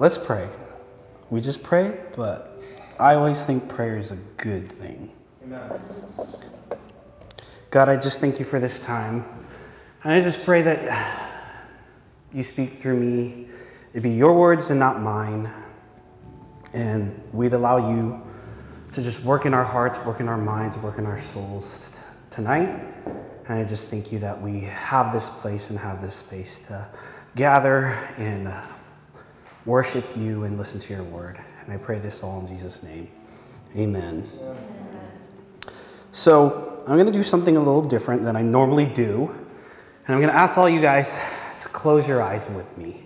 let's pray. We just pray, but I always think prayer is a good thing. Amen. God, I just thank you for this time. And I just pray that you speak through me. It be your words and not mine. And we'd allow you to just work in our hearts, work in our minds, work in our souls t- tonight. And I just thank you that we have this place and have this space to gather and worship you and listen to your word. And I pray this all in Jesus' name. Amen. So, I'm going to do something a little different than I normally do. And I'm going to ask all you guys to close your eyes with me.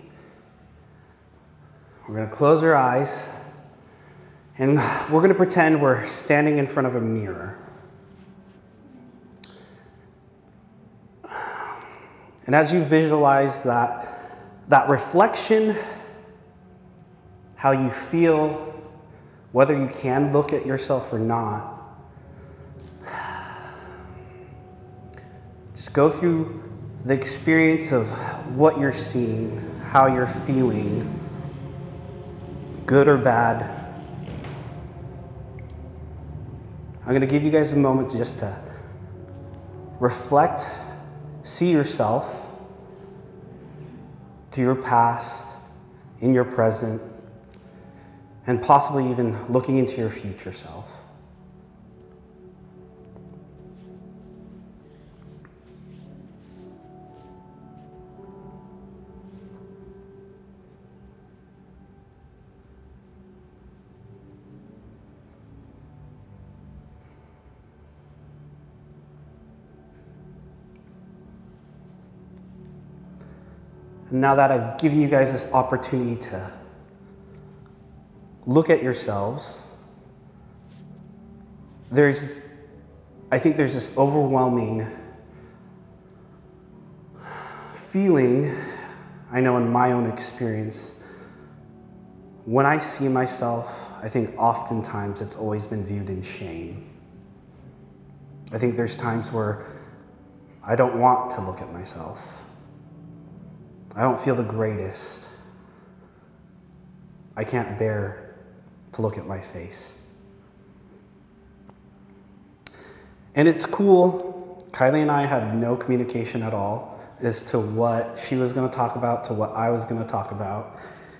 We're going to close our eyes and we're going to pretend we're standing in front of a mirror. And as you visualize that, that reflection, how you feel, whether you can look at yourself or not, just go through the experience of what you're seeing, how you're feeling, good or bad. I'm going to give you guys a moment just to reflect see yourself to your past, in your present, and possibly even looking into your future self. And now that I've given you guys this opportunity to look at yourselves, there's, I think there's this overwhelming feeling, I know in my own experience, when I see myself, I think oftentimes it's always been viewed in shame. I think there's times where I don't want to look at myself. I don't feel the greatest. I can't bear to look at my face. And it's cool. Kylie and I had no communication at all as to what she was going to talk about, to what I was going to talk about.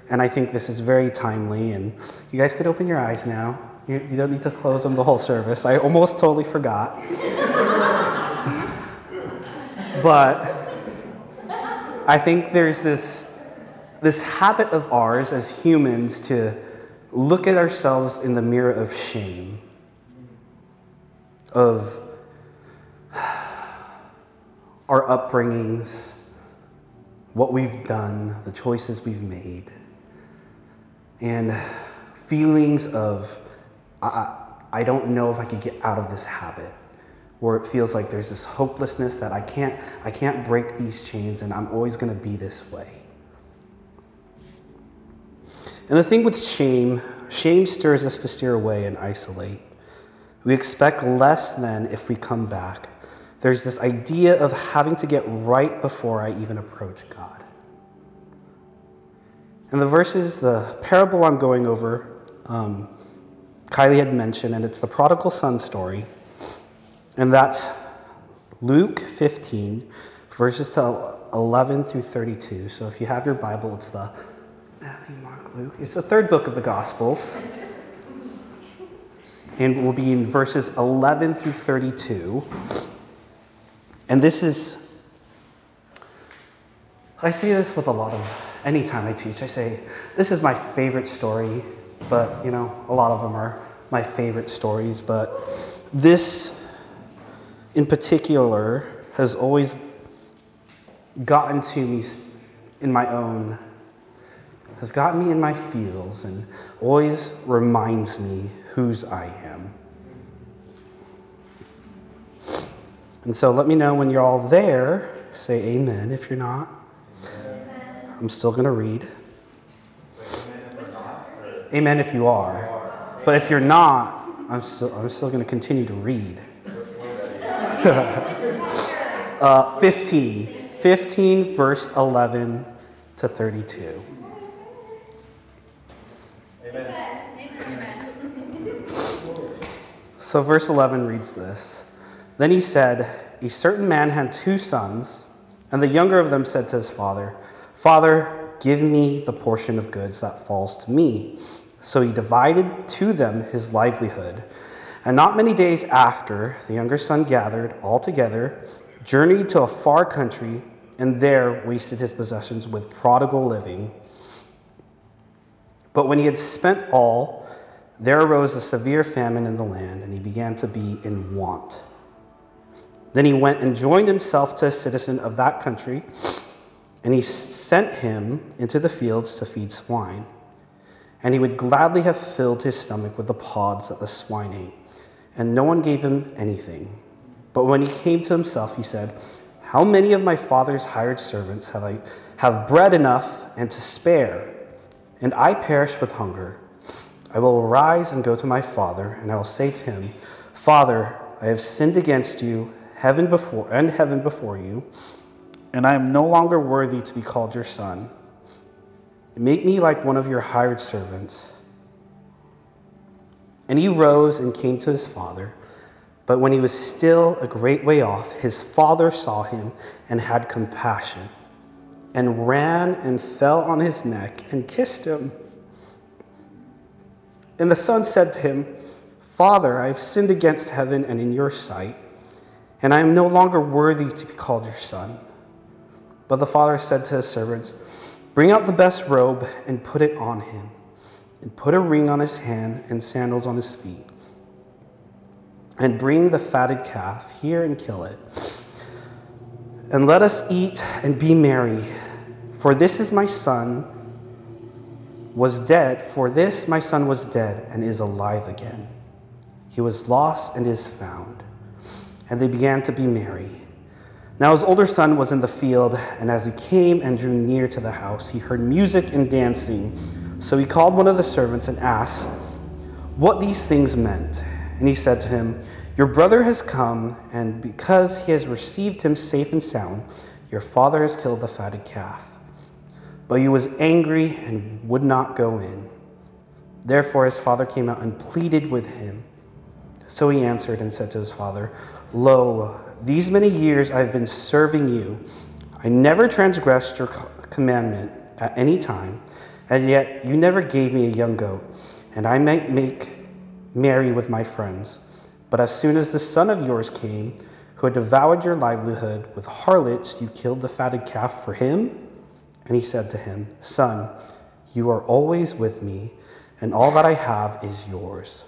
And I think this is very timely. And you guys could open your eyes now. You, you don't need to close them the whole service. I almost totally forgot. but I think there's this, this habit of ours as humans to look at ourselves in the mirror of shame, of our upbringings, what we've done, the choices we've made, and feelings of, I, I don't know if I could get out of this habit where it feels like there's this hopelessness that I can't, I can't break these chains and I'm always to be this way. And the thing with shame, shame stirs us to steer away and isolate. We expect less than if we come back. There's this idea of having to get right before I even approach God. And the verses, the parable I'm going over, um, Kylie had mentioned, and it's the prodigal son story. And that's Luke 15, verses to 11 through 32. So if you have your Bible, it's the Matthew, Mark, Luke. It's the third book of the Gospels. And we'll be in verses 11 through 32. And this is, I say this with a lot of, anytime I teach, I say, this is my favorite story, but, you know, a lot of them are my favorite stories, but this in particular has always gotten to me in my own, has got me in my feels and always reminds me whose I am. And so let me know when you're all there. Say amen if you're not. Amen. I'm still going to read. Amen if you are. But if you're not, I'm still, I'm still going to continue to read. uh, 15. 15, verse 11 to 32. So, verse 11 reads this Then he said, A certain man had two sons, and the younger of them said to his father, Father, give me the portion of goods that falls to me. So he divided to them his livelihood. And not many days after, the younger son gathered all together, journeyed to a far country, and there wasted his possessions with prodigal living. But when he had spent all, there arose a severe famine in the land, and he began to be in want. Then he went and joined himself to a citizen of that country, and he sent him into the fields to feed swine. And he would gladly have filled his stomach with the pods that the swine ate, and no one gave him anything. But when he came to himself, he said, How many of my father's hired servants have I have bread enough and to spare, and I perish with hunger? I will arise and go to my father, and I will say to him, Father, I have sinned against you, heaven before and heaven before you, and I am no longer worthy to be called your son. Make me like one of your hired servants. And he rose and came to his father. But when he was still a great way off, his father saw him and had compassion, and ran and fell on his neck and kissed him. And the son said to him, Father, I have sinned against heaven and in your sight, and I am no longer worthy to be called your son. But the father said to his servants, Bring out the best robe and put it on him, and put a ring on his hand and sandals on his feet. And bring the fatted calf here and kill it. And let us eat and be merry, for this is my son was dead, for this my son was dead and is alive again. He was lost and is found. And they began to be merry. Now his older son was in the field, and as he came and drew near to the house, he heard music and dancing. So he called one of the servants and asked what these things meant. And he said to him, Your brother has come, and because he has received him safe and sound, your father has killed the fatted calf. But he was angry and would not go in. Therefore his father came out and pleaded with him. So he answered and said to his father, Lo, these many years I have been serving you. I never transgressed your commandment at any time, and yet you never gave me a young goat, and I might make merry with my friends. But as soon as the son of yours came, who had devoured your livelihood with harlots, you killed the fatted calf for him? And he said to him, Son, you are always with me, and all that I have is yours.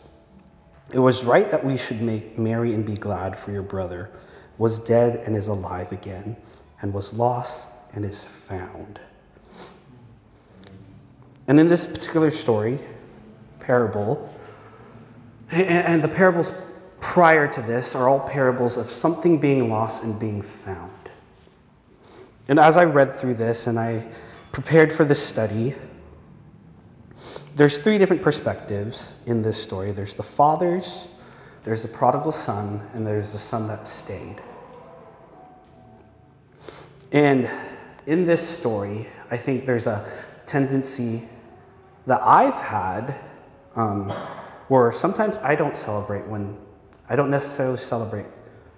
It was right that we should make merry and be glad, for your brother was dead and is alive again, and was lost and is found. And in this particular story, parable, and the parables prior to this are all parables of something being lost and being found. And as I read through this and I prepared for this study, there's three different perspectives in this story there's the father's, there's the prodigal son, and there's the son that stayed. And in this story, I think there's a tendency that I've had um, where sometimes I don't celebrate when I don't necessarily celebrate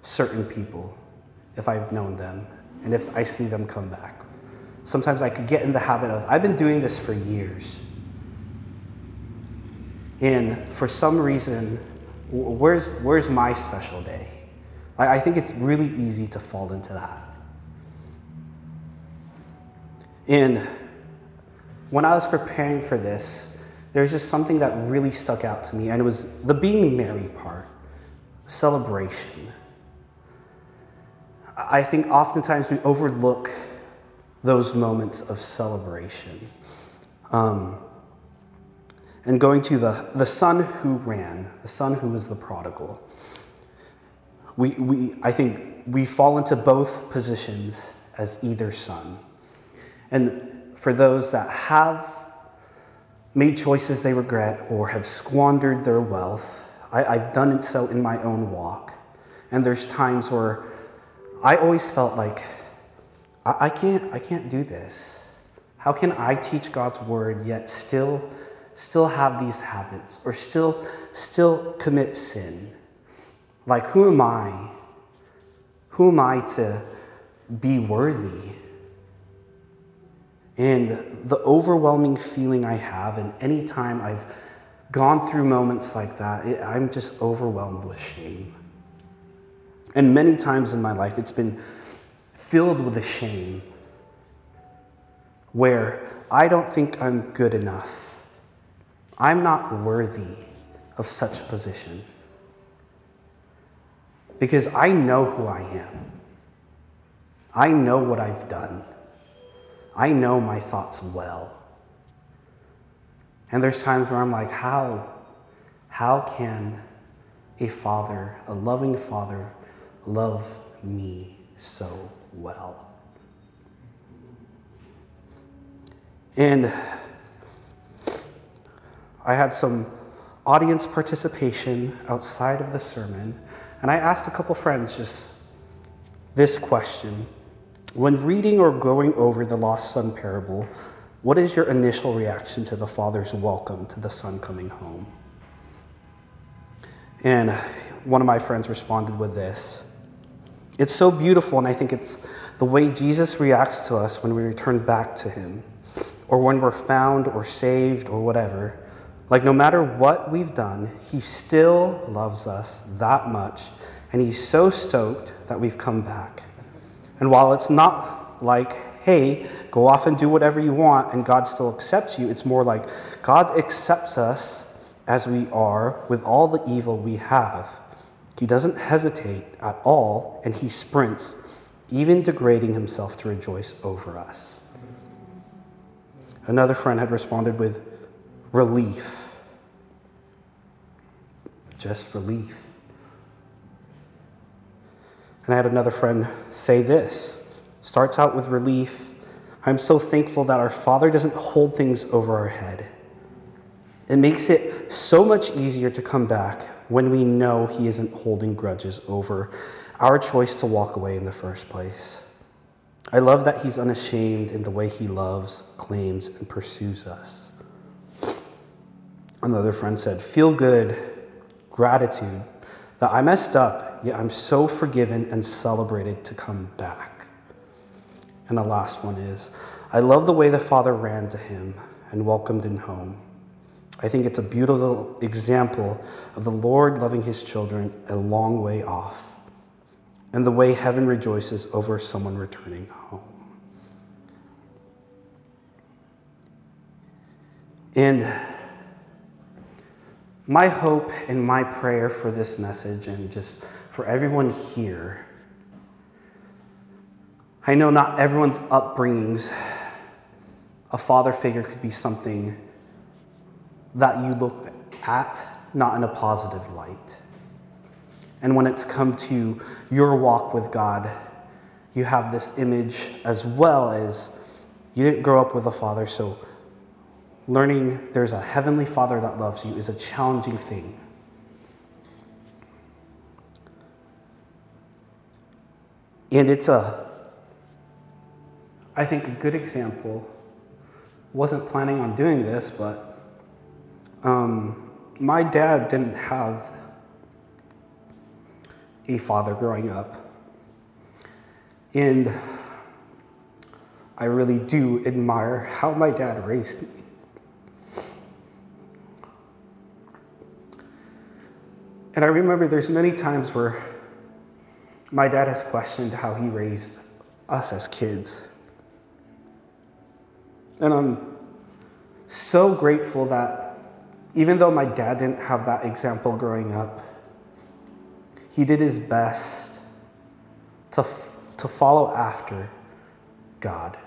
certain people if I've known them and if I see them come back. Sometimes I could get in the habit of, I've been doing this for years. And for some reason, where's, where's my special day? I, I think it's really easy to fall into that. And when I was preparing for this, there's just something that really stuck out to me, and it was the being merry part, celebration. I think oftentimes we overlook those moments of celebration. Um, and going to the, the son who ran, the son who was the prodigal. We, we, I think we fall into both positions as either son. And for those that have made choices they regret or have squandered their wealth, I, I've done it so in my own walk. And there's times where I always felt like I, I, can't, I can't do this. How can I teach God's word yet still still have these habits or still still commit sin. Like who am I? Who am I to be worthy? And the overwhelming feeling I have, and anytime I've gone through moments like that, it, I'm just overwhelmed with shame. And many times in my life, it's been filled with a shame where I don't think I'm good enough. I'm not worthy of such position. Because I know who I am. I know what I've done. I know my thoughts well. And there's times where I'm like, how? How can a father, a loving father, love me so well? And I had some audience participation outside of the sermon, and I asked a couple friends just this question. When reading or going over the lost son parable, what is your initial reaction to the father's welcome to the son coming home? And one of my friends responded with this It's so beautiful, and I think it's the way Jesus reacts to us when we return back to him or when we're found or saved or whatever, like no matter what we've done, He still loves us that much. And He's so stoked that we've come back. And while it's not like, hey, go off and do whatever you want and God still accepts you, it's more like God accepts us as we are with all the evil we have. He doesn't hesitate at all and He sprints, even degrading Himself to rejoice over us. Another friend had responded with relief. Just relief. And I had another friend say this starts out with relief. I'm so thankful that our Father doesn't hold things over our head. It makes it so much easier to come back when we know He isn't holding grudges over our choice to walk away in the first place. I love that he's unashamed in the way he loves, claims, and pursues us. Another friend said, Feel good, gratitude that I messed up, yet I'm so forgiven and celebrated to come back. And the last one is, I love the way the father ran to him and welcomed him home. I think it's a beautiful example of the Lord loving his children a long way off and the way heaven rejoices over someone returning home. And my hope and my prayer for this message, and just for everyone here, I know not everyone's upbringings, a father figure could be something that you look at not in a positive light. And when it's come to your walk with God, you have this image as well as you didn't grow up with a father, so learning there's a heavenly father that loves you is a challenging thing. And it's a, I think, a good example. Wasn't planning on doing this, but um, my dad didn't have a father growing up. And I really do admire how my dad raised me. And I remember there's many times where my dad has questioned how he raised us as kids. And I'm so grateful that even though my dad didn't have that example growing up, he did his best to, to follow after God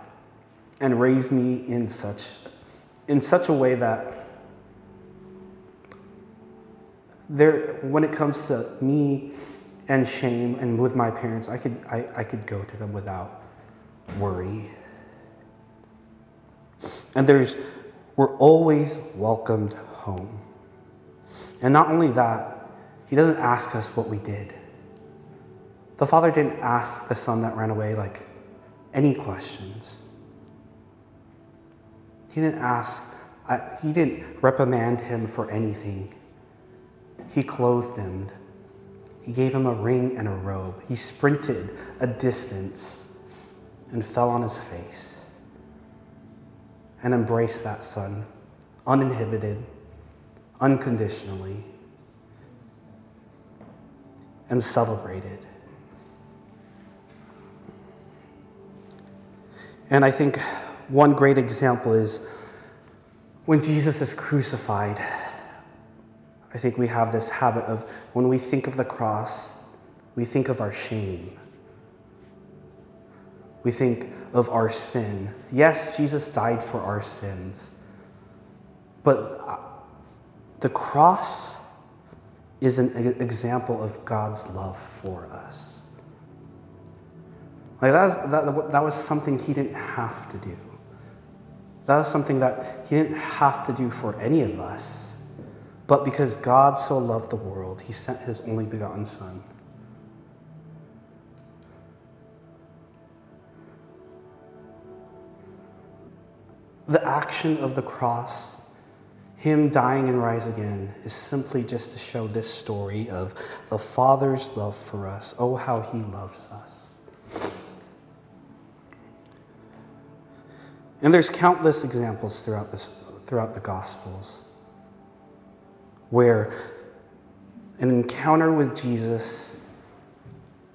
and raise me in such, in such a way that there, when it comes to me and shame and with my parents, I could, I, I could go to them without worry. And there's, we're always welcomed home. And not only that, he doesn't ask us what we did. The Father didn't ask the Son that ran away, like, any questions. He didn't ask he didn't reprimand him for anything. He clothed him. He gave him a ring and a robe. He sprinted a distance and fell on his face and embraced that son, uninhibited, unconditionally, and celebrated. And I think one great example is when Jesus is crucified. I think we have this habit of when we think of the cross, we think of our shame. We think of our sin. Yes, Jesus died for our sins, but the cross is an example of God's love for us. Like that was, that, that was something he didn't have to do. That was something that he didn't have to do for any of us. But because God so loved the world, he sent his only begotten Son. The action of the cross, him dying and rise again, is simply just to show this story of the Father's love for us. Oh, how he loves us. And there's countless examples throughout, this, throughout the Gospels where an encounter with Jesus,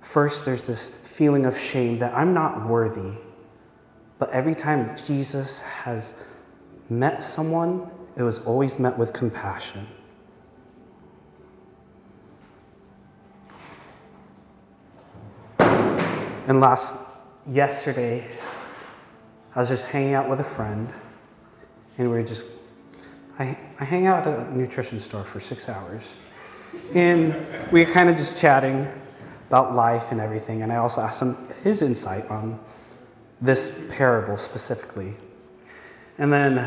first there's this feeling of shame that I'm not worthy. But every time Jesus has met someone, it was always met with compassion. And last, yesterday, I was just hanging out with a friend, and we were just, I, I hang out at a nutrition store for six hours. And we were kind of just chatting about life and everything. And I also asked him his insight on this parable specifically. And then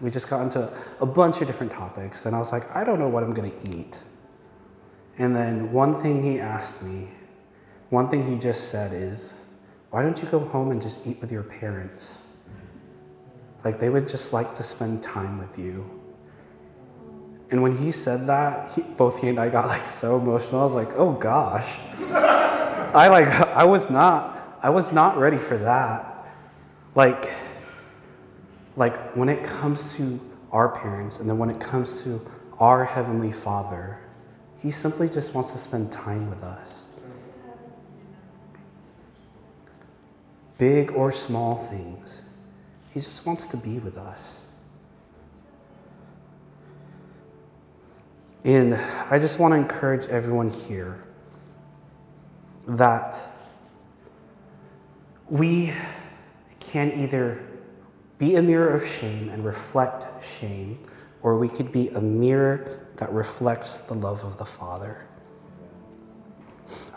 we just got into a bunch of different topics. And I was like, I don't know what I'm going to eat. And then one thing he asked me, one thing he just said is, why don't you go home and just eat with your parents? Like they would just like to spend time with you. And when he said that, he, both he and I got like so emotional. I was like, oh gosh. I like I was not I was not ready for that. Like like when it comes to our parents and then when it comes to our heavenly Father, he simply just wants to spend time with us. big or small things. He just wants to be with us. And I just want to encourage everyone here that we can either be a mirror of shame and reflect shame, or we could be a mirror that reflects the love of the Father.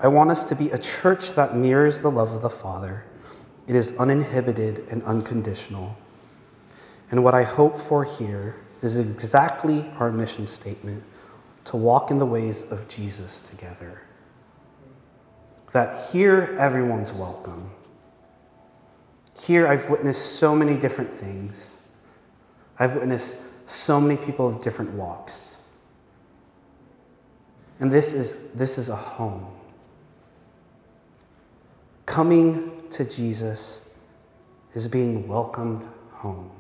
I want us to be a church that mirrors the love of the Father it is uninhibited and unconditional. And what I hope for here is exactly our mission statement to walk in the ways of Jesus together. That here everyone's welcome. Here I've witnessed so many different things. I've witnessed so many people of different walks. And this is, this is a home. Coming to Jesus is being welcomed home.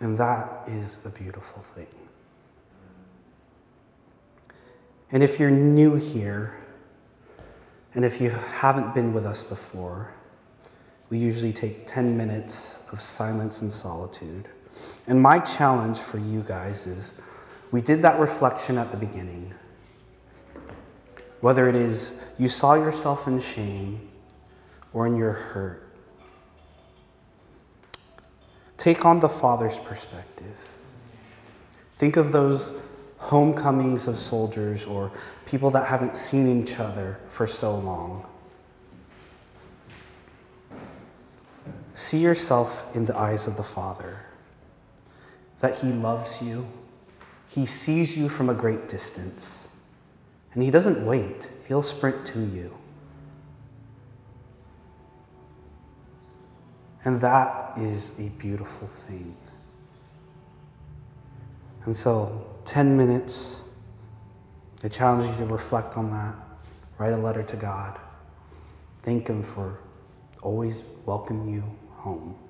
And that is a beautiful thing. And if you're new here, and if you haven't been with us before, we usually take 10 minutes of silence and solitude. And my challenge for you guys is we did that reflection at the beginning. Whether it is you saw yourself in shame or in your hurt. Take on the Father's perspective. Think of those homecomings of soldiers or people that haven't seen each other for so long. See yourself in the eyes of the Father, that He loves you, He sees you from a great distance, and He doesn't wait, He'll sprint to you. And that is a beautiful thing. And so, 10 minutes, I challenge you to reflect on that. Write a letter to God. Thank Him for always welcoming you home.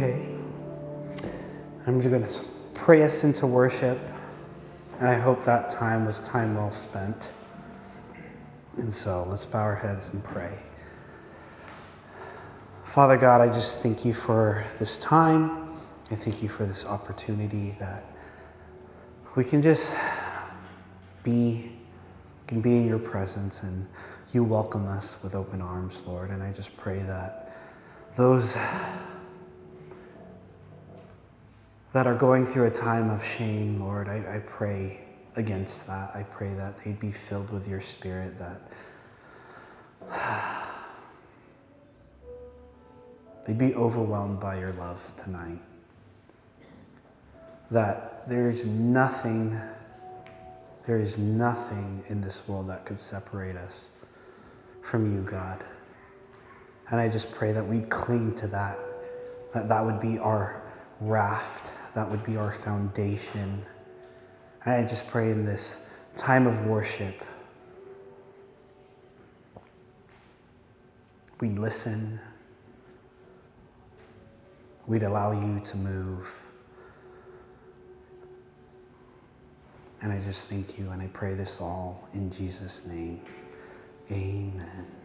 I'm just going to pray us into worship. And I hope that time was time well spent. And so let's bow our heads and pray. Father God, I just thank you for this time. I thank you for this opportunity that we can just be can be in your presence and you welcome us with open arms, Lord. And I just pray that those that are going through a time of shame, Lord, I, I pray against that. I pray that they'd be filled with your spirit, that they'd be overwhelmed by your love tonight. That there is nothing there is nothing in this world that could separate us from you, God. And I just pray that we'd cling to that, that that would be our raft, that would be our foundation. I just pray in this time of worship, we'd listen, we'd allow you to move. And I just thank you and I pray this all in Jesus' name. Amen.